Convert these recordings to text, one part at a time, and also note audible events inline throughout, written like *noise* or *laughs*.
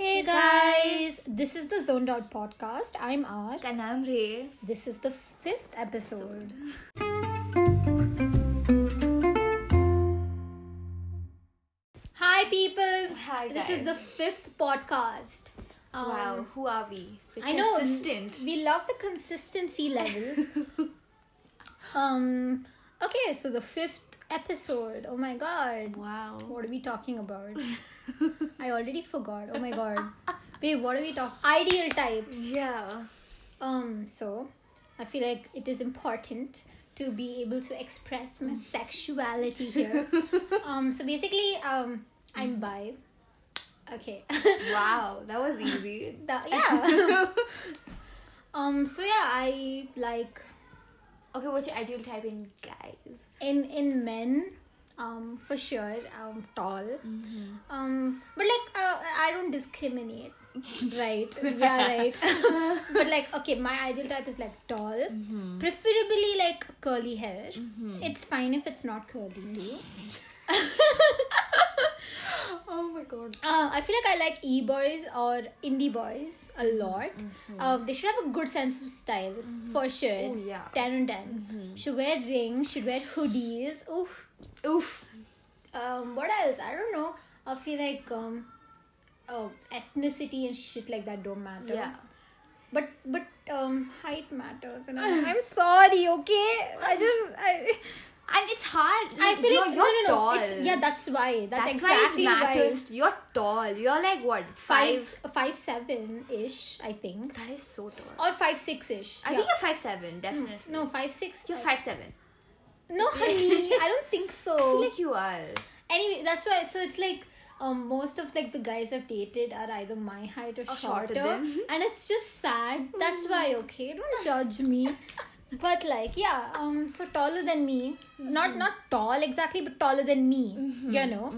Hey guys, this is the Zoned Out podcast. I'm R. And I'm Ray. This is the fifth episode. Hi people. Hi, This is the fifth podcast. Um, wow, who are we? The I know Consistent. we love the consistency levels. *laughs* um. Okay, so the fifth episode. Oh my god. Wow. What are we talking about? *laughs* I already forgot. Oh my god. Babe, what are we talking? Ideal types. Yeah. Um, so I feel like it is important to be able to express my sexuality here. *laughs* um, so basically, um, I'm bi. Okay. *laughs* Wow, that was easy. The- yeah. um, so yeah, I like okay, what's your ideal type in guys? In in men. Um, for sure, um, tall. Um, but like, uh, I don't discriminate. *laughs* right. Yeah, right. *laughs* but like, okay, my ideal type is like tall, preferably like curly hair. It's fine if it's not curly. too. *laughs* Oh my god. Uh, I feel like I like e boys or indie boys a lot. Uh, they should have a good sense of style for sure. Oh, yeah. ten on 10 Should wear rings. Should wear hoodies. Oof. Oof. Um, what else? I don't know. I feel like um, oh, ethnicity and shit like that don't matter. Yeah. But but um, height matters, and I'm, *sighs* I'm sorry. Okay, *laughs* I just I. And it's hard. I feel you're, like you're no, no, no. tall. It's, yeah, that's why. That's, That's exactly why it why. You're tall. You're like what? Five, Five. five seven ish, I think, That is so tall. or five six ish. I think you're five seven, hmm. definitely. no five six. You're uh, five seven. No, *laughs* honey, I don't think so. I feel like you are. anyway, that's why. So it's like. Um, most of like the guys I've dated are either my height or, Or shorter, shorter than- and it's just sad. That's hmm. why, okay, don't judge me. *laughs* But like, yeah, um, so taller than me, not not tall exactly, but taller than me, you know.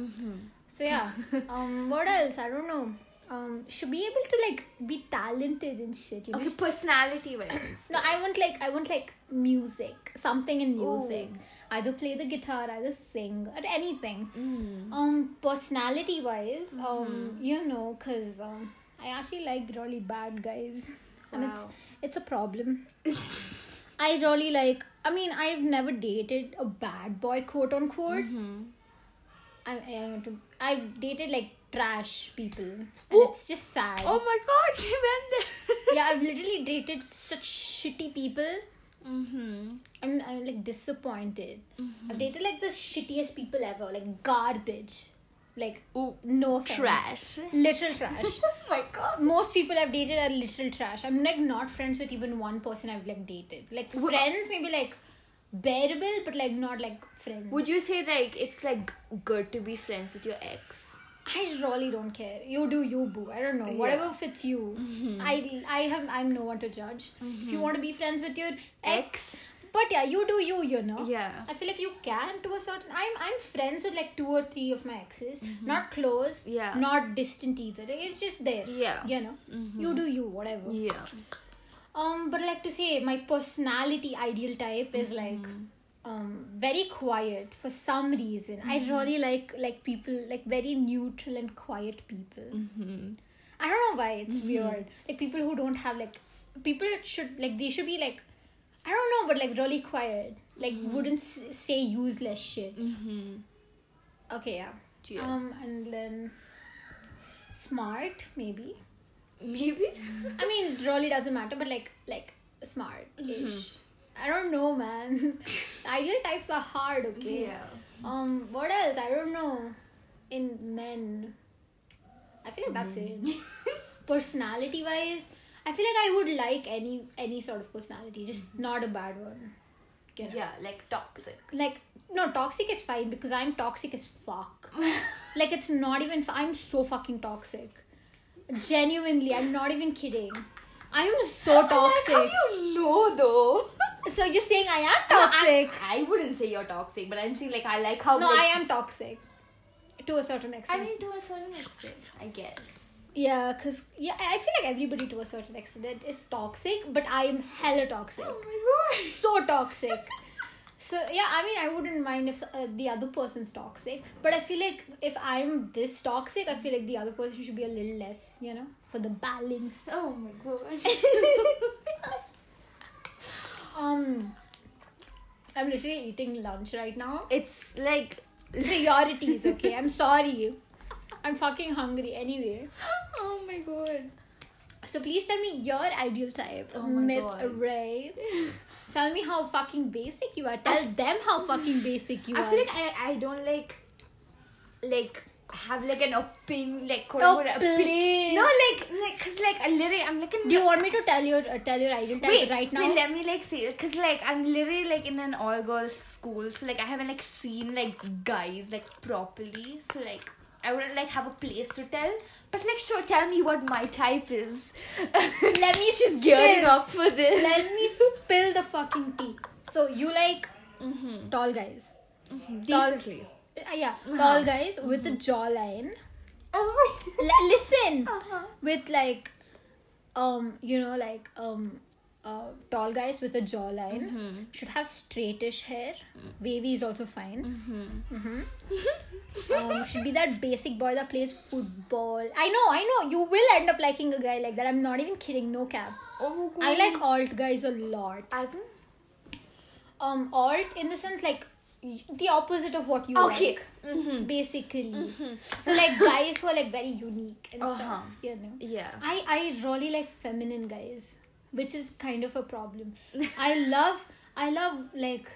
So yeah, *laughs* um, what else? I don't know. Um, should be able to like be talented and shit. You know, Okay, personality wise. no, I want like I want like music, something in music. Either play the guitar, either sing, or anything. Mm. Um, personality wise, um, you know, cause um, I actually like really bad guys, and it's it's a problem. *laughs* I really like. I mean, I've never dated a bad boy, quote unquote. I, I to. I've dated like trash people, and Ooh. it's just sad Oh my god, she went there. *laughs* yeah, I've *laughs* literally dated such shitty people. mm-hmm. I'm, I'm like disappointed. I've dated like the shittiest people ever, like garbage. Like, Ooh, no offense. trash. Literal *laughs* trash. Oh my god. Most people I've dated are literal trash. I'm like not friends with even one person I've like dated. Like friends, maybe like bearable, but like not like friends. Would you say like it's like good to be friends with your ex? I really don't care. You do you, boo. I don't know. Whatever fits you. Mm-hmm. I I have I'm no one to judge. If you mm-hmm. want to be friends with your ex, but yeah, you do you. You know. Yeah. I feel like you can to a certain. I'm I'm friends with like two or three of my exes. Not close. Yeah. Not distant either. Like, it's just there. Yeah. You know. You do you. Whatever. Yeah. Um, but like to say, my personality ideal type is like um very quiet for some reason. I really like like people like very neutral and quiet people. Mm-hmm. I don't know why it's weird. Like people who don't have like people should like they should be like I don't know, but like really quiet. Like wouldn't s- say useless shit. Mm-hmm. Okay, yeah. Yeah. Um, and then smart maybe. Maybe. I mean, really doesn't matter, but like like smart ish. I don't know, man. *laughs* Ideal types are hard, okay? Yeah. Um, what else? I don't know. In men, I feel like that's it. *laughs* Personality wise, I feel like I would like any any sort of personality, just mm-hmm. not a bad one. You know? Yeah, like toxic. Like no, toxic is fine because I'm toxic as fuck. *laughs* like it's not even. I'm so fucking toxic. Genuinely, I'm not even kidding. I am so toxic. Like how you know though? *laughs* So you're saying I am toxic? I, I wouldn't say you're toxic, but I'm saying like I like how. no, like, I am toxic to a certain extent. I mean, to a certain extent, I guess. Yeah, cause yeah, I feel like everybody to a certain extent is toxic, but I am hella toxic. Oh my god. so toxic. *laughs* So yeah, I mean, I wouldn't mind if uh, the other person's toxic, but I feel like if I'm this toxic, I feel like the other person should be a little less, you know, for the balance. Oh my god. *laughs* Um, I'm literally eating lunch right now. it's like. Priorities, okay? I'm sorry. *laughs* I'm fucking hungry anyway. *gasps* Oh my god. So please tell me your ideal type, Oh Miss Ray. *laughs* Tell me how fucking basic you are. Tell them how fucking basic you I are. I feel like I, I don't like like have like an opinion like quote Oh, please. no like like cause like I literally I'm like in Do you want me to tell your uh, tell your ideal type wait right now? wait let me like see cause like I'm literally like in an all girls school so like I haven't like seen like guys like properly so like I wouldn't like have a place to tell but like sure tell me what my type is *laughs* Let me she's gearing up for this Let me *laughs* spill the fucking tea. So you like mm-hmm. tall guys? decently Uh, yeah, Uh-huh. tall guys with the jawline. oh L- listen, uh-huh. with like, um, you know, like um, uh, tall guys with a jawline Mm-hmm. should have straightish hair. Wavy is also fine. Mm-hmm. hmm um, should be that basic boy that plays football. I know, I know. You will end up liking a guy like that. I'm not even kidding. No cap. oh I like alt guys a lot. as in Um, alt in the sense like the opposite of what you okay like. mm-hmm. Basically, so like guys who are like very unique and Uh-huh. stuff. You know. yeah I I really like feminine guys, which is kind of a problem. *laughs* I love I love like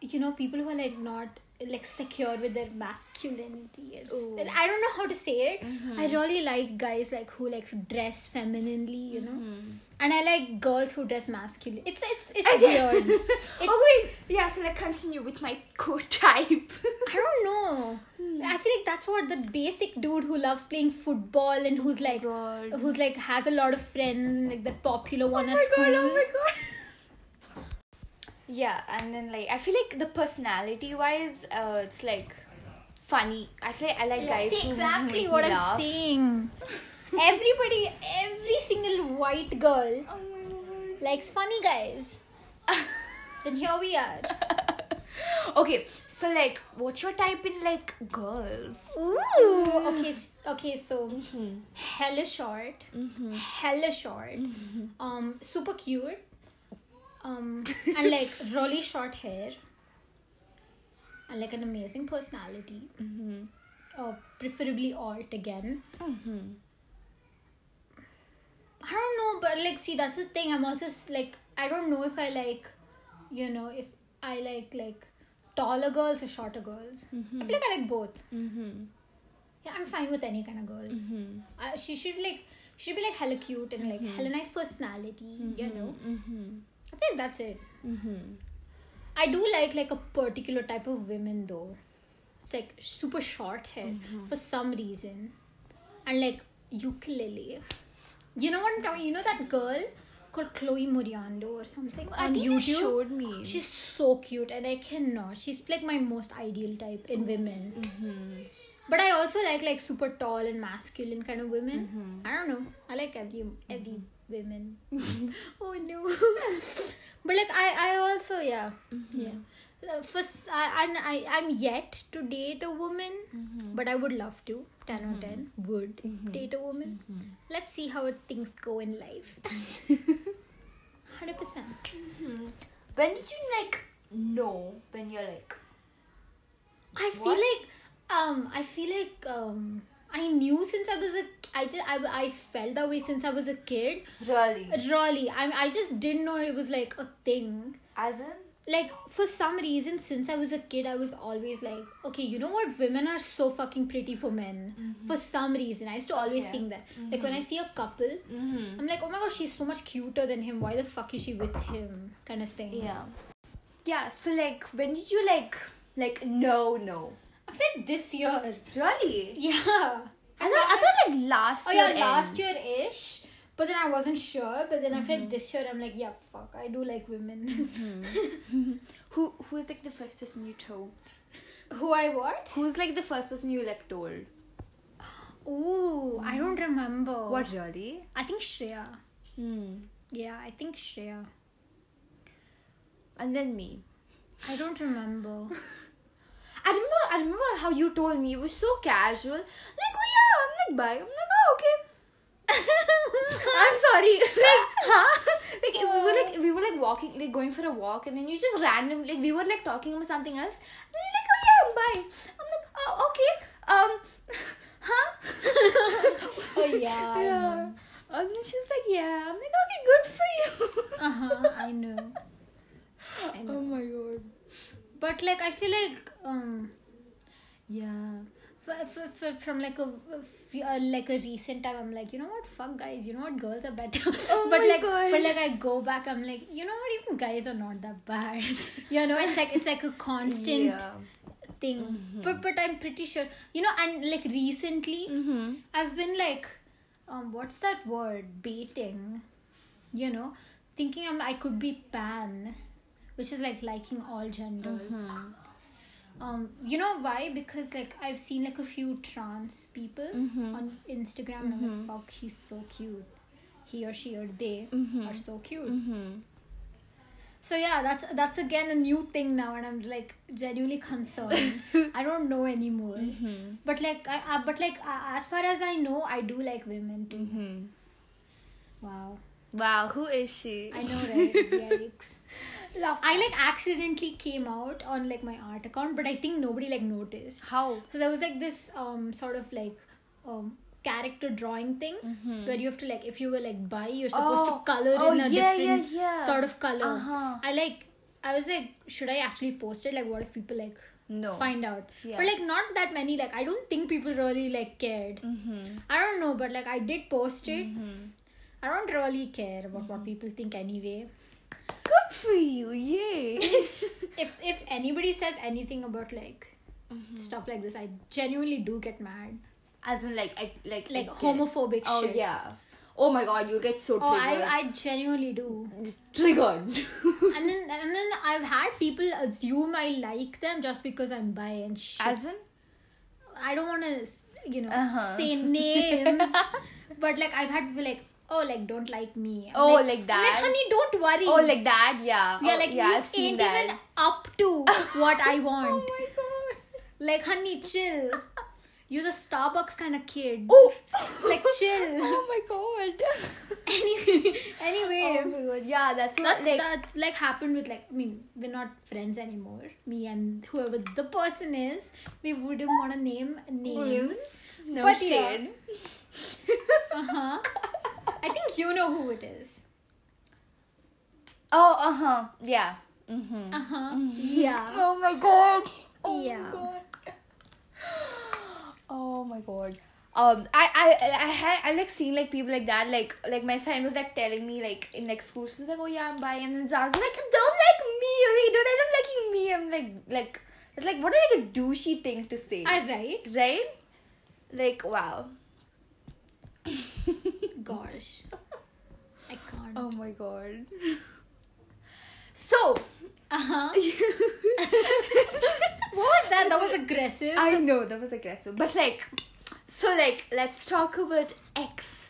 you know people who are like not like secure with their masculinity. And I don't know how to say it. Mm-hmm. I really like guys like who like dress femininely, you know. Mm-hmm. And I like girls who dress masculine. It's it's it's weird. *laughs* It's, oh wait, yeah. So like continue with my quote *laughs* type. I don't know. Hmm. I feel like that's what the basic dude who loves playing football and who's like Oh God. who's like has a lot of friends and like the popular one oh at my school. god! Oh my god! Yeah, and then like I feel like the personality wise, uh, it's like funny. I feel like I like guys See exactly what I'm laugh. saying. *laughs* Everybody, every single white girl Oh likes funny guys. *laughs* then here we are. *laughs* okay, so like, what's your type in like girls? Ooh. Okay. Okay. So Mm-hmm. hella short. Mm-hmm. Hella short. Um. Super cute. Um. *laughs* And like really short hair. And like an amazing personality. Mm-hmm. Uh, preferably alt again. Mm-hmm. I don't know, but like, see, that's the thing. I'm also like, I don't know if I like, you know, if I like like taller girls or shorter girls. I feel like I like both. Mm-hmm. Yeah, I'm fine with any kind of girl. Mm-hmm. Uh, she should like, she should be like hella cute and like hella nice personality. You know, Mm-hmm. I think that's it. Mm-hmm. I do like like a particular type of women though. It's like super short hair for some reason, and like ukulele. You know what I'm talking? You know that girl called Chloe Moriondo or something I on think YouTube. you showed me. She's so cute, and I cannot. She's like my most ideal type in women. Mm-hmm. But I also like like super tall and masculine kind of women. I don't know. I like every every women. *laughs* oh no. *laughs* but like I I also yeah yeah. Uh, First, I, and I I'm yet to date a woman, but I would love to. Ten or ten would date a woman. Let's see how things go in life. *laughs* Hundred percent. When did you like know when you're like I feel like um I feel like um I knew since I was a I just I, I felt that way since I was a kid. really Really, I I just didn't know it was like a thing. as in Like for some reason, since I was a kid, I was always like, okay, you know what? Women are so fucking pretty for men. For some reason, I used to always Okay. think that. Like when I see a couple, mm-hmm. I'm like, oh my god, she's so much cuter than him. Why the fuck is she with him? Kind of thing. yeah yeah so like when did you like like no no I like this year. really Yeah. I thought, I thought like last Oh year yeah, last year ish. But then I wasn't sure. But then I feel like mm-hmm. this year I'm like, yeah, fuck, I do like women. Mm-hmm. *laughs* *laughs* who who's like the first person you told Who I what? who's like the first person you like told Ooh, I mm-hmm. don't remember. what really I think Shreya. hmm Yeah, I think Shreya. and then me I don't remember. *laughs* I remember, I remember how you told me it was so casual. Like, oh yeah, I'm like bi. I'm like, oh okay. *laughs* I'm sorry. Like, *laughs* huh? Like we were like we were like walking, like going for a walk, and then you just random like we were like talking about something else, and you're like, oh yeah, bi. I'm like, oh okay. Um, *laughs* huh? Oh yeah. Yeah. And then she's like, yeah. I'm like, okay, good for you. Uh huh. I know. I know. oh my god. But like I feel like um yeah. For, for, for, from like a, uh, like a recent time, I'm like, you know what, fuck guys, you know what, girls are better. *laughs* Oh *laughs* but my like, God. but like, I go back, I'm like, you know what, even guys are not that bad. *laughs* you know, it's like it's like a constant Yeah. thing. But but I'm pretty sure, you know, and like recently, Mm-hmm. I've been like, um, what's that word? Baiting. You know, thinking I'm I could be pan, which is like liking all genders. Um, you know why? Because like I've seen like a few trans people on Instagram, and I'm like, fuck, he's so cute. He or she or they are so cute. Mm-hmm. So yeah, that's that's again a new thing now, and I'm like genuinely concerned. *laughs* I don't know anymore. Mm-hmm. But like, I, uh, but like, uh, as far as I know, I do like women too. Mm-hmm. Wow, Wow, who is she? I know, *laughs* right? Yikes. Love I like accidentally came out on like my art account, but I think nobody like noticed. how? So there was like this um sort of like um character drawing thing where you have to like if you were like bi, you're supposed Mm-hmm. Oh. to color Oh, in a yeah, different yeah, yeah. sort of color. Uh-huh. I like. I was like, should I actually post it? Like, what if people like No. find out? Yeah. But like, not that many. Like, I don't think people really like cared. Mm-hmm. I don't know, but like, I did post it. Mm-hmm. I don't really care about what people think anyway. Good for you, yay. *laughs* If if anybody says anything about like Mm-hmm. stuff like this, I genuinely do get mad. As in, like, I like Like I homophobic Oh shit. yeah. Oh my god, you get so Oh, triggered. I I genuinely do. triggered. *laughs* and then and then I've had people assume I like them just because I'm bi and shit. As in? I don't want to, you know, Uh-huh. say *laughs* names, but like I've had people like, oh, like don't like me. I'm Oh, like I'm like, honey, don't worry. Oh, like that, yeah. yeah, oh, like yeah, you ain't that. even up to *laughs* what I want. Oh my god. Like, honey, chill. You're the Starbucks kind of kid. Oh. Like, chill. *laughs* Oh my god. *laughs* anyway, anyway. Oh my god. Yeah, that's what that, like. that like happened with like I mean we're not friends anymore. Me and whoever the person is, we wouldn't want to name names. No But yeah. shade. Uh huh. I think you know who it is. Oh, uh huh. Yeah. Mm-hmm. Uh huh. Yeah. Oh my god. Oh Yeah. my god. *gasps* Oh my god. Um, I, I, I had, I like seen like people like that. Like, like my friend was like telling me like in like school, she's like, oh yeah, I'm bi, and then Zaz was like, don't like me, okay? Don't end up liking me. I'm like, like, it's like, what a like a douchey thing to say, I right. right? Like, wow. *laughs* Gosh. I can't. Oh my god. So, Uh huh. *laughs* what was that? That was aggressive. I know that was aggressive, but like, so like, let's talk about ex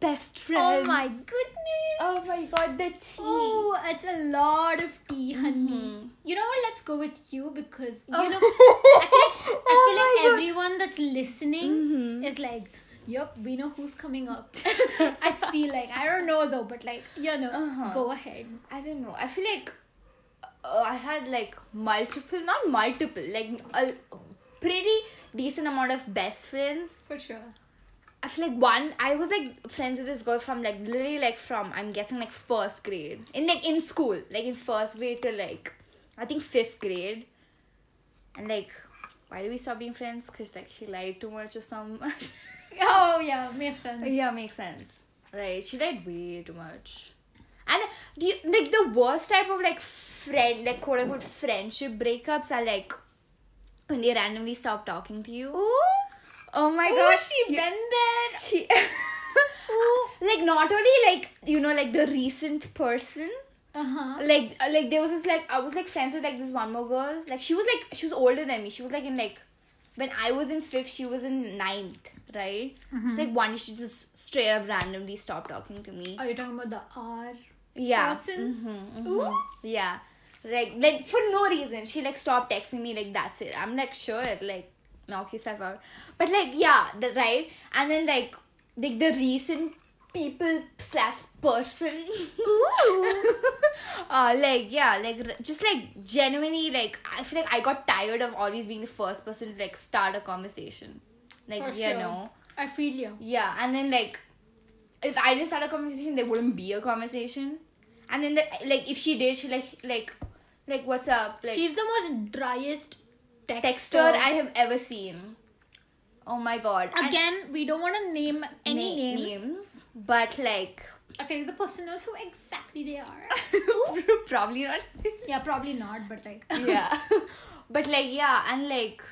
best friend. oh my goodness. Oh my god, the tea. Oh, it's a lot of tea, honey. Mhm. You know what? Let's go with you because you Oh. know I feel like, I *laughs* Oh feel my like God. everyone that's listening Mhm. is like, "Yup, we know who's coming up." *laughs* I feel like I don't know though, but like you know, Uh-huh. go ahead. I don't know. I feel like uh, I had like multiple, not multiple, like a pretty decent amount of best friends. For sure. I feel like one, I was like friends with this girl from like literally like from I'm guessing like first grade in like in school, like in first grade to like I think fifth grade, and like why did we stop being friends? Cause like she lied too much or something. *laughs* Oh yeah, makes sense. yeah, makes sense. Right, she lied way too much. And do you, like the worst type of like friend, like quote unquote friendship breakups are like when they randomly stop talking to you. Ooh, Oh my Ooh, gosh, she you- been there. she *laughs* like not only like you know like the recent person Uh huh. like uh, like there was this like i was like friends with like this one more girl like she was like she was older than me she was like in like when i was in fifth she was in ninth right? So like one she just straight up randomly stopped talking to me. Are you talking about the R? yeah. person? Mhm, mhm. Yeah. Like like for no reason. She like stopped texting me like that's it. I'm like sure like knock yourself out. But like yeah the right? And then like like the recent people slash person *laughs* uh like yeah like just like genuinely like i feel like i got tired of always being the first person to like start a conversation like For you sure. know I feel you. yeah, and then like, if I didn't start a conversation, there wouldn't be a conversation. And then the, like, if she did, she like like like what's up? Like She's the most driest texter. texter I have ever seen. Oh my god! And Again, we don't want to name any na- names. But like I feel like the person knows who exactly they are. *laughs* probably not. yeah, probably not, but like *laughs* *laughs* yeah, but like yeah, and like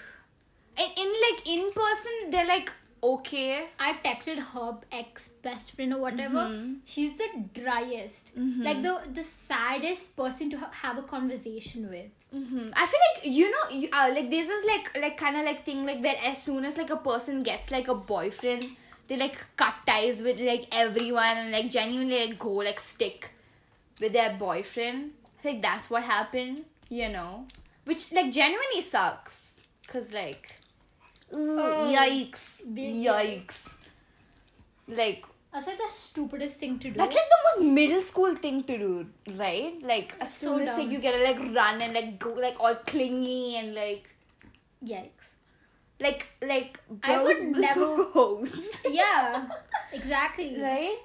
in, in like in person, they're like okay. I've texted her ex best friend or whatever. Mhm. She's the driest, Mhm. like the the saddest person to ha- have a conversation with. hmm I feel like you know, you, uh, like this is like like kind of like thing like where as soon as like a person gets like a boyfriend, they like cut ties with like everyone and like genuinely like go like stick with their boyfriend. Like that's what happened, you know, which like genuinely sucks, cause like, ooh, Oh, yikes, big yikes, like That's like the stupidest thing to do. that's like the most middle school thing to do, right? Like as So soon as like dumb. you gotta like run and like go like all clingy and like Yikes. Like like I would never- *laughs* hoes, Yeah, *laughs* exactly. right?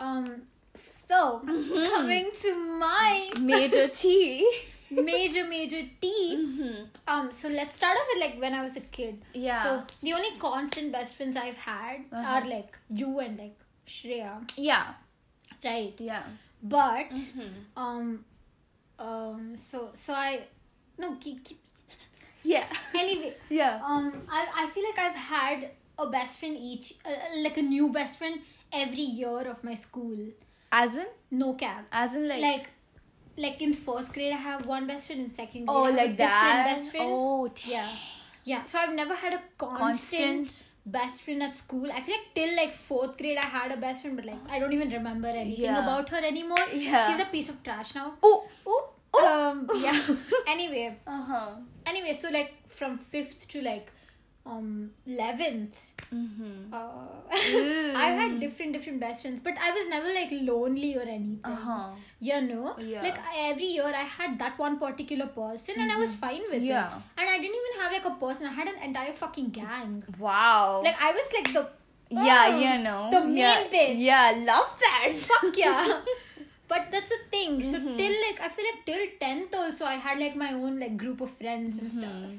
Um. So Mm-hmm. coming to my Major *laughs* tea. major major tea. mm-hmm. Um. So let's start off with like when I was a kid. Yeah. So the only constant best friends I've had Uh-huh. are like you and like Shreya, Yeah. right? Yeah. But Mm-hmm. um, um. So so I no keep, keep Yeah. *laughs* anyway. Yeah. Um. I I feel like I've had a best friend each, uh, like a new best friend every year of my school. As in, No cap. as in like, Like, like in first grade, I have one best friend. In second grade, oh, I have like a different that. best friend. Oh, damn. Yeah, yeah. So I've never had a constant, Constant. best friend at school. I feel like till like fourth grade, I had a best friend, but like I don't even remember anything Yeah. about her anymore. Yeah. she's a piece of trash now. Oh. Ooh. Um. Yeah. *laughs* anyway, Uh huh. anyway. So like from fifth to like um eleventh. Mm-hmm. Uh, *laughs* I've had different different best friends, but I was never like lonely or anything. Uh huh. You know, Yeah. like every year I had that one particular person, and I was fine with Mm-hmm. Yeah. it. And I didn't even have like a person; I had an entire fucking gang. Wow. Like I was like the yeah, oh, you know. the main yeah. bitch. Yeah, love that. fuck yeah. *laughs* But that's the thing. So Mm-hmm. till like I feel like till tenth also I had like my own like group of friends and Mm-hmm. stuff.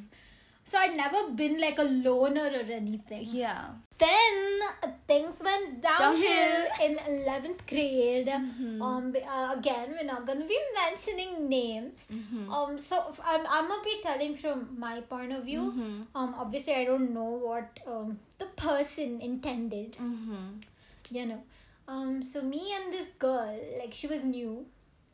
So I'd never been like a loner or anything. Yeah. Then uh, things went downhill, Downhill. in 11th grade. Mm-hmm. Um, uh, again, we're not gonna be mentioning names. Mm-hmm. Um, so I'm, I'm gonna be telling from my point of view. Mm-hmm. Um, obviously, I don't know what um the person intended. Mm-hmm. You know. Um, so me and this girl, like she was new.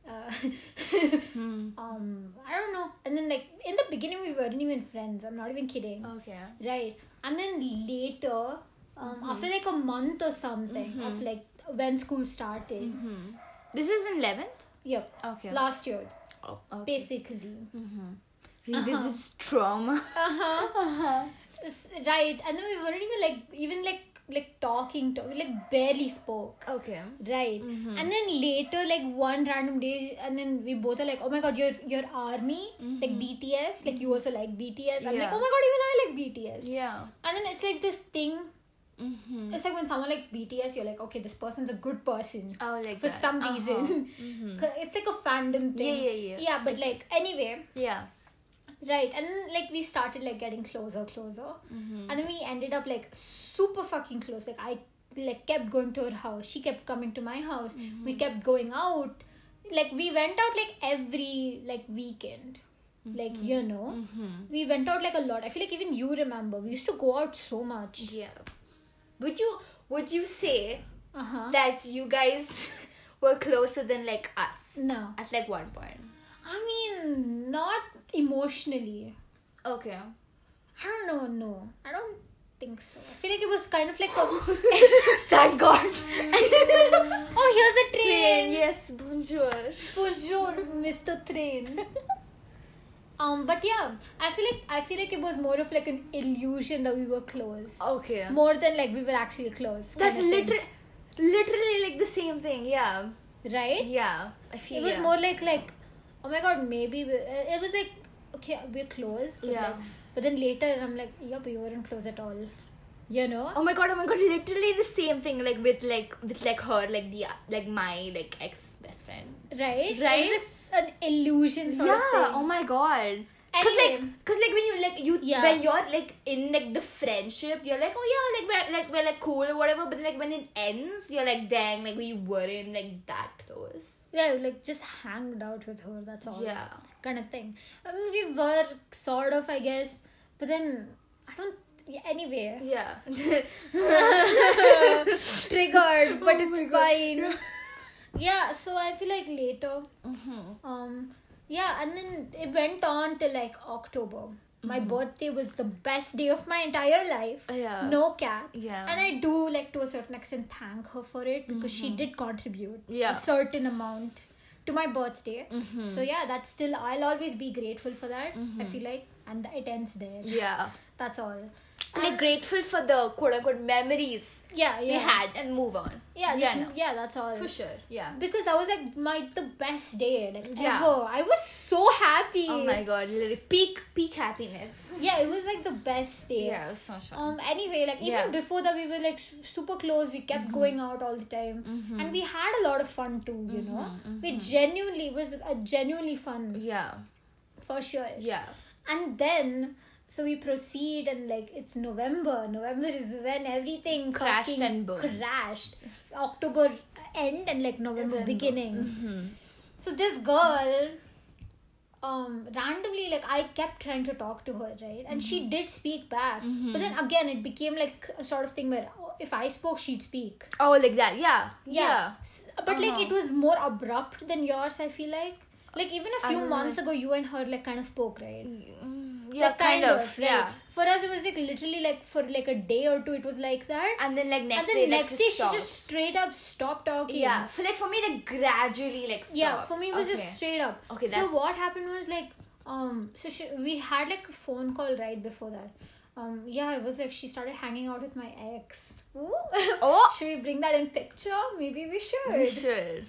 Uh, *laughs* Hmm. um, I don't know. And then like in the beginning, we weren't even friends. I'm not even kidding. Okay. Right. And then later, um, Mm-hmm. after like a month or something of like when school started, Mm-hmm. This is in 11th? yep, Okay. last year, oh, okay. basically. Mm-hmm. Revisits trauma. Uh-huh. *laughs* Uh-huh. S- Right. And then we weren't even like, even like, like talking to, like barely spoke. Okay. Right. Mhm. And then later, like one random day, and then we both are like, oh my god, you're, you're army, like BTS, like you also like BTS. I'm like, Mm-hmm. Oh my god, even I like BTS. Yeah. And then it's like this thing Mm-hmm. It's like when someone likes BTS, you're like, okay, this person's a good person Oh, like for that. some Uh-huh. reason. *laughs* Mhm. 'Cause It's like a fandom thing. Yeah, yeah, yeah. Yeah, but like anyway, Yeah. Right? And then, like we started like getting closer, closer, Mm-hmm. and then we ended up like super fucking close. Like I like kept going to her house. She kept coming to my house. Mm-hmm. We kept going out. Like we went out like every like weekend. Like you know, Mm-hmm. we went out like a lot. I feel like even you remember. We used to go out so much. Yeah. Would you would you say Uh huh. that you guys *laughs* were closer than like us No. at like one point? I mean, not emotionally. Okay. I don't know, no. I don't think so. I feel like it was kind of like a. *laughs* Thank God. *laughs* oh, here's a train! Train. Yes. Bonjour. Bonjour, Mr. Train. *laughs* Um, but yeah, I feel like I feel like it was more of like an illusion that we were close, Okay. more than like we were actually close. That's literally, literally like the same thing. Yeah. right. Yeah. I feel. It was yeah. more like like, oh my god, maybe we, it was like okay, we're close, but Yeah. like, but then later I'm like, yeah, but we weren't close at all, you know. Oh my god! Oh my god! Literally the same thing. Like with like with like her like the like my like ex best friend. Right, Right? It's an illusion sort yeah. of thing. Yeah. Oh my god. Cause Anyway. like, cause like when you like you Yeah. when you're like in like the friendship, you're like oh yeah like we're like we're like cool or whatever. But like when it ends, you're like dang like we weren't like that close. Yeah, like just hanged out with her. That's all. Yeah. kind of thing. I mean, we were sort of, I guess, but then I don't. Yeah, anyway, Yeah. *laughs* triggered, *laughs* but Oh it's God. fine. yeah, so I feel like later, mm-hmm. um, yeah, and then it went on till like October. My birthday was the best day of my entire life. Mm-hmm. Yeah. No cap. Yeah. And I do like to a certain extent thank her for it because she did contribute Mm-hmm. Yeah. a certain amount to my birthday. Mhm. So yeah, that's still I'll always be grateful for that. I feel like, and it ends there. Yeah. That's all. Like grateful for the quote unquote memories Yeah, yeah, we had and move on. Yeah, Yeah, no. yeah, that's all. For sure. Yeah. Because that was like my the best day, like Yeah. ever. I was so happy. Oh my god, literally peak peak happiness. Yeah, it was like the best day. Yeah, it was so fun. Um. Anyway, like even Yeah. before that, we were like super close. We kept going out all the time, Mhm. and we had a lot of fun too. You know, Mhm, we genuinely was a genuinely fun yeah. for sure. Yeah. And then. So we proceed and like it's November. November is when everything Crashed and burned. Crashed. October end and like November, November. beginning. Mm-hmm. So this girl, um, randomly like I kept trying to talk to her, right, and she did speak back. But then again, it became like a sort of thing where if I spoke, she'd speak. Oh, like that. Yeah. Yeah, S- but like Uh-huh. it was more abrupt than yours. I feel like. Like even a few months like- ago, you and her like kind of spoke, right? Yeah, like, kind, of. right? Yeah. For us, it was like literally like for like a day or two, it was like that. And then like next and then day, next like, day, she just straight up stopped talking. Yeah. So like for me, like gradually like stop. yeah for me it was Okay. just straight up Okay, so that- what happened was like um so she, we had like a phone call right before that um yeah it was like she started hanging out with my ex Ooh. *laughs* Oh. should we bring that in picture maybe we should We should.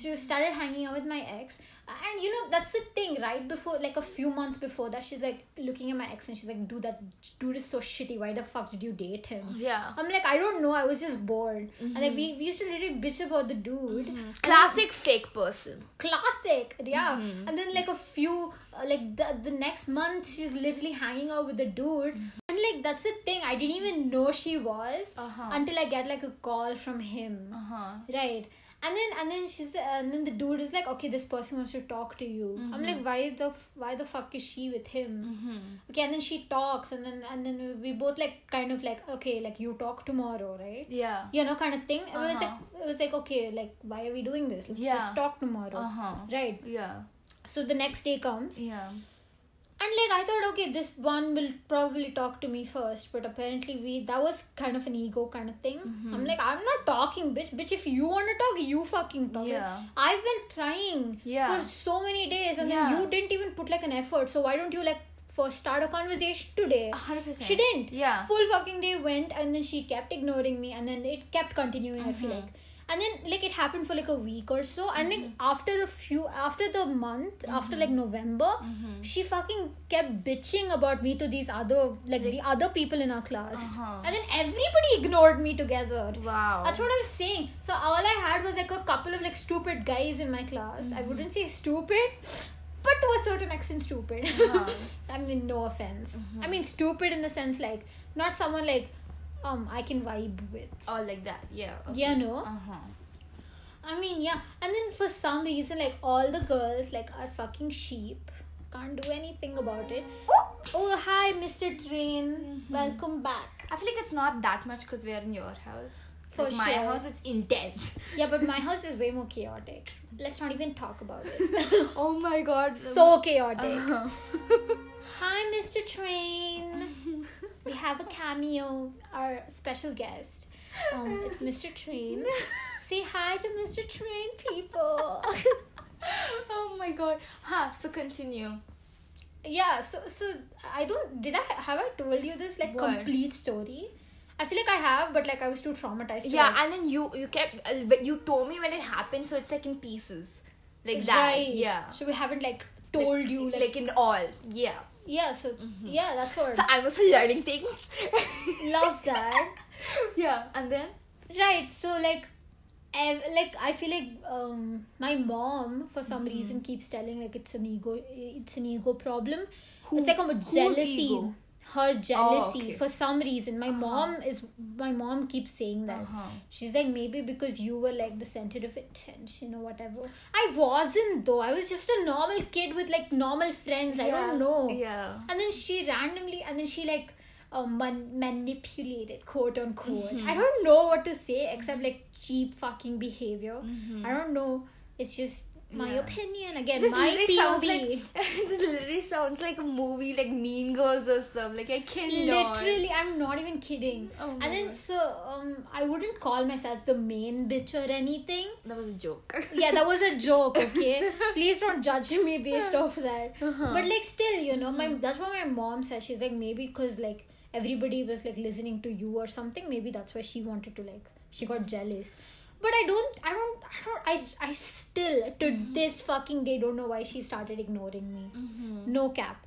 She started hanging out with my ex. And you know that's the thing right? Before like a few months before that she's like looking at my ex and she's like dude that dude is so shitty. Why the fuck did you date him? Yeah. I'm like I don't know. I was just bored. And like we, we used to literally bitch about the dude. Classic fake person. classic yeah. Mm-hmm. and then like a few uh, like the, the next month she's literally hanging out with the dude. Mm-hmm. and like that's the thing. I didn't even know she was Uh-huh. until i get like a call from him. Uh huh. right and then and then she's and then the dude is like okay this person wants to talk to you i'm Mm-hmm. like why the why the fuck is she with him Mm-hmm. okay and then she talks and then and then we both like kind of like okay like you talk tomorrow right Yeah. you know kind of thing it was Uh-huh. like it was like okay like why are we doing this let's Yeah. just talk tomorrow Uh huh. right Yeah. so the next day comes Yeah. And like i thought okay this one will probably talk to me first but apparently we that was kind of an ego kind of thing Mm-hmm. i'm like i'm not talking bitch bitch if you want to talk you fucking talk Like, Yeah. i've been trying Yeah. for so many days and Yeah. then you didn't even put like an effort so why don't you like first start a conversation today A hundred percent. she didn't Yeah. full fucking day went and then she kept ignoring me and then it kept continuing i feel Mhm. like and then like it happened for like a week or so and like Mm-hmm. after a few after the month after like november Mm-hmm. she fucking kept bitching about me to these other like the other people in our class Uh-huh. and then everybody ignored me together Wow. that's what I was saying. So all I had was like a couple of like stupid guys in my class. Mm-hmm. I wouldn't say stupid, but to a certain extent stupid. Uh-huh. *laughs* I mean, no offense. Mm-hmm. I mean, stupid in the sense like not someone like um I can vibe with. Oh, like that. Yeah. Okay. Yeah, no. Uh huh. I mean, yeah. And then for some reason, like all the girls like are fucking sheep. Can't do anything about it. Oh hi, Mr. Train. Mm-hmm. Welcome back. I feel like it's not that much because we're in your house. For Like, my house, it's intense. Yeah, but my *laughs* house is way more chaotic. Let's not even talk about it. *laughs* oh my god. so chaotic. Uh-huh. Hi, Mr. Train. *laughs* we have a cameo, our special guest. Um, it's Mr. Train. say hi to Mr. Train people. *laughs* oh my god. Ha, so continue. yeah, so so I don't did I have I told you this like What? complete story? I feel like I have, but like I was too traumatized. to, Yeah, like- and then you you kept uh, you told me when it happened, so it's like in pieces, like that. Right. Yeah. So we haven't like told you like, like in all. Yeah. Yeah. So yeah, that's what. So I'm also learning things. *laughs* love that. *laughs* yeah, and then. Right. So like, ev- like I feel like um my mom for some Mm-hmm. reason keeps telling like it's an ego, it's an ego problem. Who- it's like a whose jealousy. ego? Her jealousy okay. for some reason. My Uh-huh. mom is my mom keeps saying that. Uh-huh. She's like maybe because you were like the center of attention or whatever. I wasn't though. I was just a normal kid with like normal friends. I don't know. Yeah. And then she randomly, and then she like um, man- manipulated, quote unquote. Mm-hmm. I don't know what to say except like cheap fucking behavior. Mm-hmm. I don't know. It's just my Yeah. opinion again. This my literally sounds POV. like *laughs* *laughs* this literally sounds like a movie like Mean Girls or something. Like I cannot. Literally, I'm not even kidding. Oh and then God. so um, I wouldn't call myself the main bitch or anything. That was a joke. *laughs* yeah that was a joke okay please don't judge me based off that Uh-huh. but like still you know my that's what my mom says she's like maybe because like everybody was like listening to you or something maybe that's why she wanted to like she got jealous but i don't i don't i don't i i still to Mm-hmm. this fucking day don't know why she started ignoring me Mm-hmm. no cap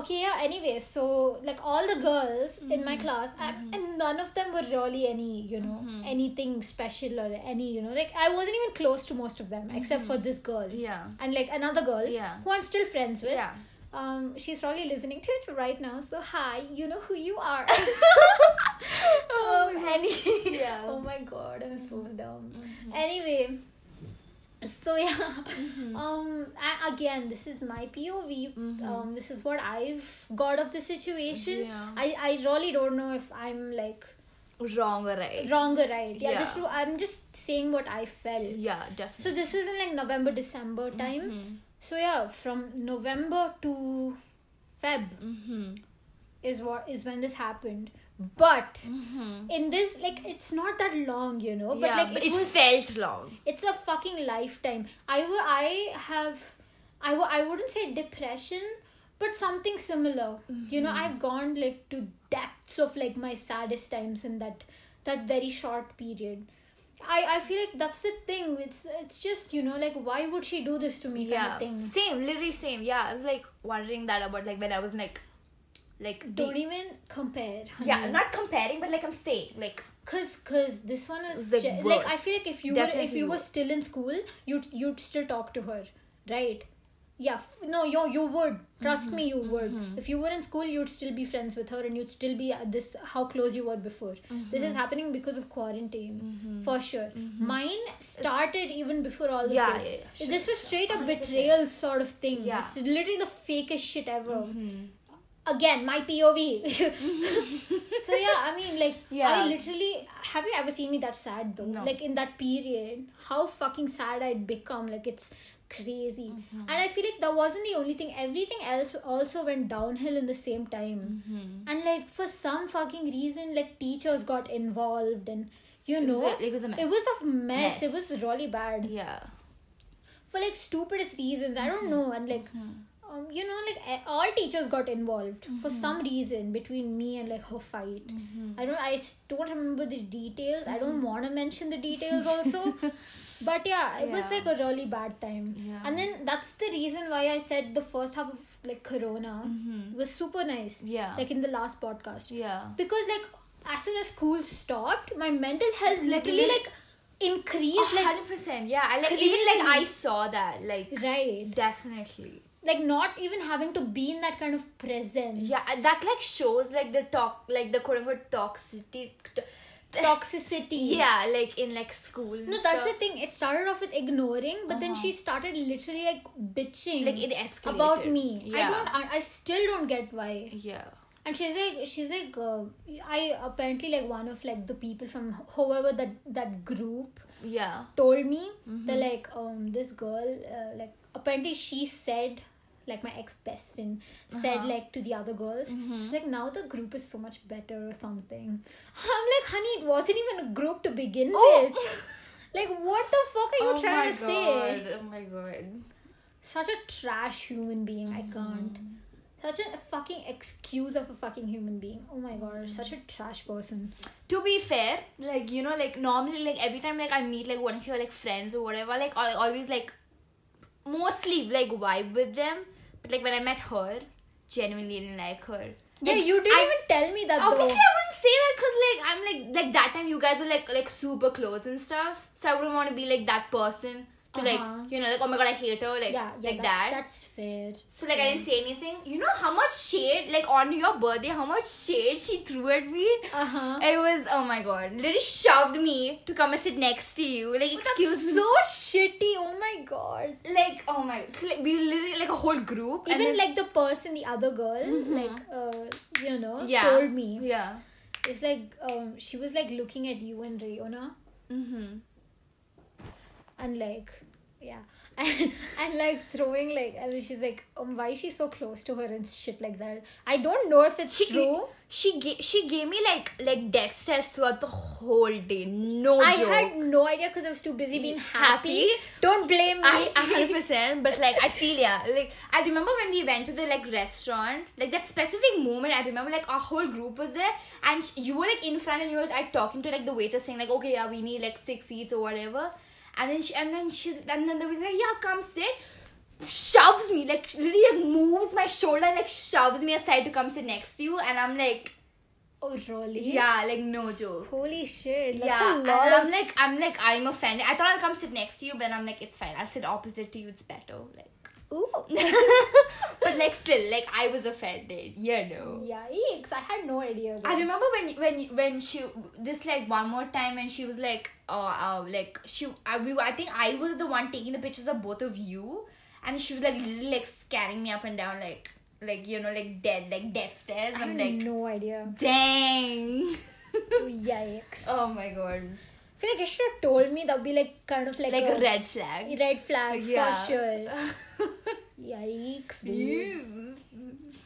okay yeah anyway so like all the girls in Mm-hmm. my class I, and none of them were really any you know Mm-hmm. anything special or any you know like i wasn't even close to most of them except for this girl Mm-hmm. Yeah. and like another girl Yeah. who i'm still friends with Yeah. Um she's probably listening to it right now so hi you know who you are *laughs* *laughs* Oh um, my God. any- Yeah. *laughs* oh my god i'm so dumb Mhm. anyway so yeah Mm-hmm. um a- again this is my pov Mhm. um this is what i've got of the situation Yeah. i i really don't know if i'm like Wrong or right? wrong or right yeah, Yeah. This, i'm just saying what i felt Yeah, definitely so this was in like november december time Mhm. So yeah from november to feb Mhm. is what is when this happened but Mhm. in this like it's not that long you know but yeah, like but it, it, was felt long. it's a fucking lifetime i w- i have I w- I wouldn't say depression but something similar you know i've gone like to depths of like my saddest times in that that very short period i i feel like that's the thing. It's it's just you know like why would she do this to me kind Yeah, of thing? Same, literally same. Yeah, I was like wondering that about like when I was like, like don't even compare yeah, not comparing, but like I'm saying, like Cause, cause this one is like, ge- like I feel like if you were if you were still in school, you'd you'd still talk to her, right? Yeah, f- no, you you would trust Mm-hmm. me, you would. If you were in school, you'd still be friends with her, and you'd still be at this how close you were before. This Mm-hmm. is happening because of quarantine, for sure. Mine started even before all of Yeah, this. yeah, yeah, sure, this was straight up 100%. betrayal sort of thing. Yeah. It's literally the fakest shit ever. Again, my POV. *laughs* so yeah, I mean, like, Yeah. I literally have you ever seen me that sad though? No. Like in that period, how fucking sad I'd become. Like it's crazy, Mm-hmm. and I feel like that wasn't the only thing. Everything else also went downhill in the same time, Mm-hmm. and like for some fucking reason, like teachers got involved, and you It was know, a- it was a mess. It was a mess. It was really bad yeah. for like stupidest reasons. I Mm-hmm. don't know, and like. Um, you know, like all teachers got involved for Mm-hmm. some reason between me and like her fight. I don't. I don't remember the details. I Mm-hmm. don't want to mention the details *laughs* also. But yeah, it was like a really bad time. Yeah. And then that's the reason why I said the first half of like Corona Mhm. was super nice. Yeah. Like in the last podcast, yeah. because like as soon as school stopped, my mental health literally like increased. Like hundred percent. Yeah. I like even like I saw that. Like right, definitely. like not even having to be in that kind of presence. Yeah, that like shows like the talk, like the quote unquote toxicity. Toxicity. Yeah, like in like school. No, that's the thing. It started off with ignoring, but then Uh-huh. she started literally like bitching Like it escalated about me. I don't. I, I still don't get why. Yeah. And she's like, she's like, uh, I apparently like one of like the people from whoever that that group Yeah. told me Mm-hmm. that like um this girl uh, like apparently she said like my ex best friend said Uh-huh. like to the other girls Mhm. she's like now the group is so much better or something i'm like honey it wasn't even a group to begin Oh. with Like, what the fuck are you oh trying to say? god. Oh my god. Such a trash human being. I can't. Mm-hmm. Such a fucking excuse of a fucking human being. Oh my god, such a trash person. to be fair, like you know, like normally, like every time, like I meet like one of your like friends or whatever, like I always like mostly like vibe with them. But like when I met her, genuinely didn't like her. Yeah, Like, you didn't I- even tell me that Obviously, though. I wouldn't say that because like I'm like like that time you guys were like like super close and stuff. So I wouldn't want to be like that person to Uh-huh. like you know like oh my god I hate her like yeah, yeah, like that's, that. That's fair. So like I didn't say anything. You know how much shade like on your birthday, how much shade she threw at me. Uh huh. It was oh my god, literally shoved me to come and sit next to you. Like excuse me, so shitty. Oh my god. like oh my, so, like we literally like a whole group. and Even then- like the person, the other girl, Mhm. like uh, you know, Yeah. told me. yeah. It's like um, she was like looking at you and Riona, Mm-hmm. And like, yeah, *laughs* and, and like throwing like, I mean, she's like, um, why is she so close to her and shit like that? I don't know if it's She true. she gave she gave me like like death stares throughout the whole day. No I joke. had no idea because I was too busy being happy. Happy? Don't blame me. I a hundred *laughs* percent, but like I feel yeah. Like I remember when we went to the like restaurant, like that specific moment. I remember like our whole group was there, and you were like in front, and you were like talking to like the waiter, saying like, okay, yeah, we need like six seats or whatever. And then she, and then she's and then there was like, yeah, come sit. Shoves me like literally like, moves my shoulder and like shoves me aside to come sit next to you, and I'm like, oh really? yeah, like no joke. Holy shit! Yeah, a and I'm of like, I'm like, I'm offended. I thought I'll come sit next to you, but I'm like, it's fine. I'll sit opposite to you. It's better. Like, ooh. *laughs* but like, still, like, I was offended. You know. Yikes! I had no idea. I remember when when when she this like one more time when she was like uh, uh like she I, we I think I was the one taking the pictures of both of you and she was like literally like scanning me up and down like like you know like dead like death stares I I'm like no idea. dang Yikes! *laughs* oh my god feel like you should have told me. That'd be like kind of like, like a, a red flag red flag Yeah. for sure. *laughs* Yikes! Dude.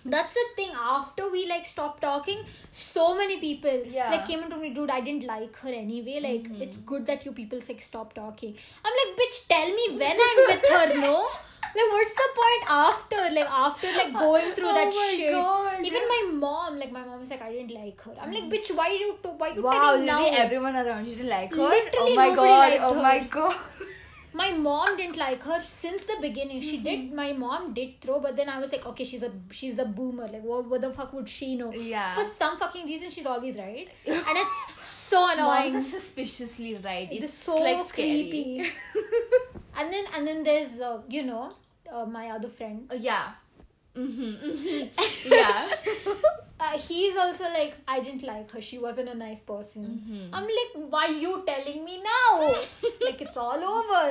That's the thing. After we like stopped talking, so many people Yeah. like came into me, dude. I didn't like her anyway. Like Mm-hmm. it's good that you people like stop talking. I'm like, bitch, tell me when I'm with her. *laughs* No, like what's the point after? Like after like going through Oh that shit. God. Even my mom, like my mom is like, I didn't like her. I'm like, bitch, why you to why you wow telling now? everyone around you didn't like her Literally oh my god oh her. my god *laughs* my mom didn't like her since the beginning she Mm-hmm. did my mom did throw but then i was like okay she's a she's a boomer like what, what the fuck would she know Yeah. for some fucking reason she's always right *laughs* and it's so Moms annoying are suspiciously right it's it's so like creepy *laughs* and then and then there's uh, you know uh, my other friend. Oh, yeah. Mm-hmm, mm-hmm. *laughs* yeah. Uh, he's also like i didn't like her. She wasn't a nice person. Mm-hmm. i'm like why you telling me now? Like it's all *laughs* over.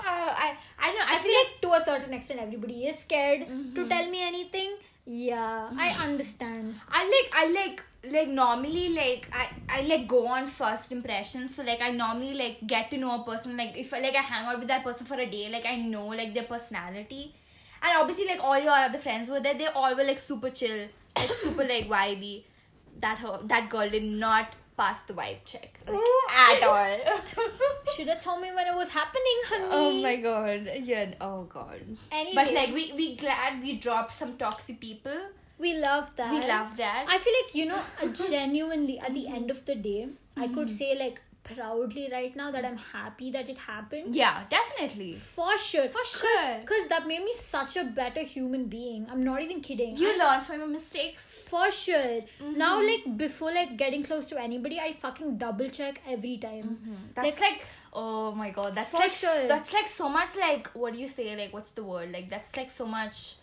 Uh, I I know I, I feel like to a certain extent everybody is scared to tell me anything. Yeah, I understand. I like I like like normally like I I like go on first impressions. So like I normally like get to know a person. Like if like I hang out with that person for a day, like I know like their personality. And obviously like all your other friends were there, they all were like super chill, like super like vibey. That her that girl did not pass the vibe check like, oh. at all. *laughs* Should have told me when it was happening, honey. oh my god. Yeah. Oh god. Any But like we we glad we dropped some toxic people. We love that. We love that. I feel like you know, genuinely at the end of the day, I could say like proudly right now that I'm happy that it happened. yeah, definitely. For sure, For sure. because that made me such a better human being. I'm not even kidding. You I- learn from your mistakes. for sure. Mm-hmm. Now, like before, like getting close to anybody, I fucking double check every time. That's like, oh my god, that's For like sure. that's like so much like what do you say like what's the word like that's like so much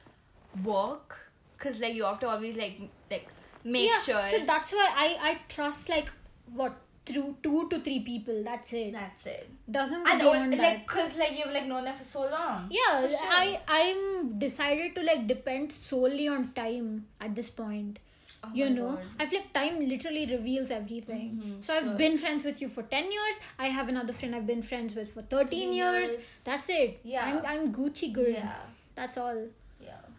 work because like you have to always like like make yeah, sure So that's why I I trust like what through two to three people. That's it. that's it. Doesn't go And beyond that. like cause like you've like known them for so long. yeah, sure. I I'm decided to like depend solely on time at this point. Oh you know, God. I feel like time literally reveals everything. Mhm, so I've sure. been friends with you for ten years. I have another friend I've been friends with for thirteen 13 years. years. That's it. Yeah. I'm I'm Gucci girl. Yeah, That's all.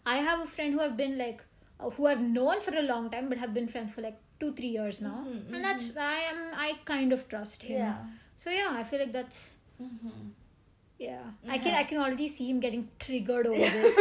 Yeah. I have a friend who have been like uh, who I've known for a long time but have been friends for like two three years now, Mhm, and that's I am I kind of trust him. Yeah. So yeah, I feel like that's Mm-hmm. yeah. I can I can already see him getting triggered over *laughs* this.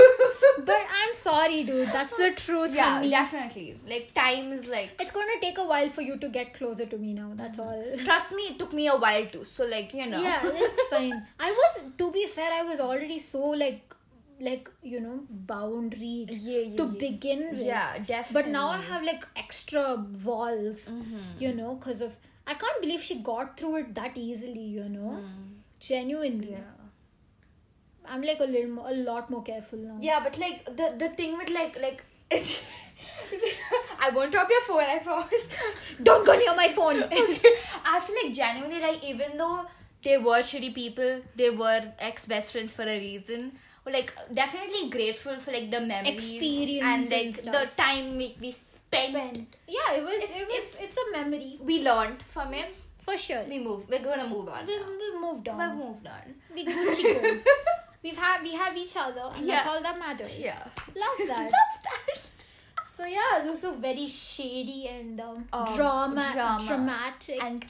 but I'm sorry, dude. That's the truth. Yeah, definitely. Like time is like. It's gonna take a while for you to get closer to me now. That's all. *laughs* Trust me, it took me a while too. So like you know. Yeah, it's fine. I was, to be fair, I was already so like, like you know, boundary Yeah, yeah, to yeah. begin with. Yeah, definitely. But now I have like extra walls, Mhm. you know, because of I can't believe she got through it that easily. You know, Mm. genuinely. Yeah. I'm like a little, more, a lot more careful now. Yeah, but like the the thing with like like. *laughs* I won't drop your phone. I promise. *laughs* Don't go near my phone. *laughs* I feel like genuinely like even though they were shitty people, they were ex best friends for a reason. Like definitely grateful for like the memories Experience and and like stuff. the time we, we spent. yeah, it was. It's- it was. It's, a memory We learned from it. for sure. We moved. We're gonna move on. We, we moved on. We've moved on. We Gucci. *laughs* We've had we have each other, and that's Yeah. all that matters. Yeah. love *laughs* that. Love that. so yeah, it was a very shady and um, Um, drama, drama. dramatic. And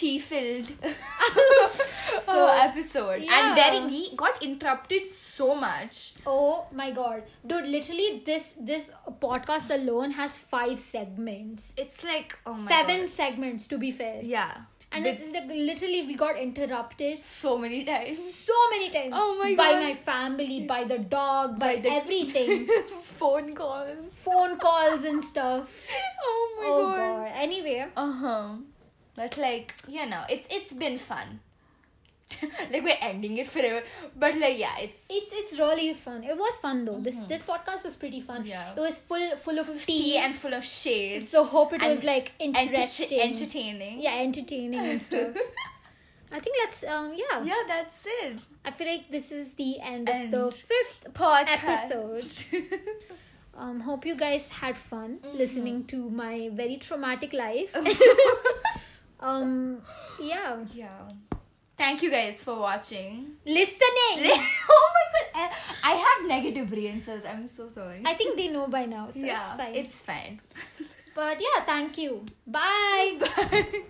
tea filled *laughs* So, episode. yeah. And very we got interrupted so much. oh my god, dude! Literally, this this podcast alone has five segments. It's like oh my Seven God. segments, to be fair. Yeah. And With it's like literally we got interrupted so many times. so many times. Oh my by God. my family, by the dog, by, By the- everything, *laughs* Phone calls. phone calls and stuff. *laughs* Oh my oh god. god. Anyway, Uh huh. But like you know, it's it's been fun. *laughs* like we're ending it forever, but like yeah, it's it's it's really fun. It was fun though. This this podcast was pretty fun. Mm-hmm. Yeah. It was full full of tea, tea and full of shades. so hope it was like Enter- interesting. entertaining. yeah, entertaining and stuff. *laughs* I think let's um yeah. Yeah, that's it. I feel like this is the end, End. of the fifth Podcast. episode. *laughs* Um, hope you guys had fun Mm-hmm. listening to my very traumatic life. Um, yeah, yeah. Thank you guys for watching. listening. *laughs* oh my god, I have negative cells. I'm so sorry. I think they know by now, so yeah, it's fine. It's fine. but yeah, thank you. Bye. *laughs* Bye.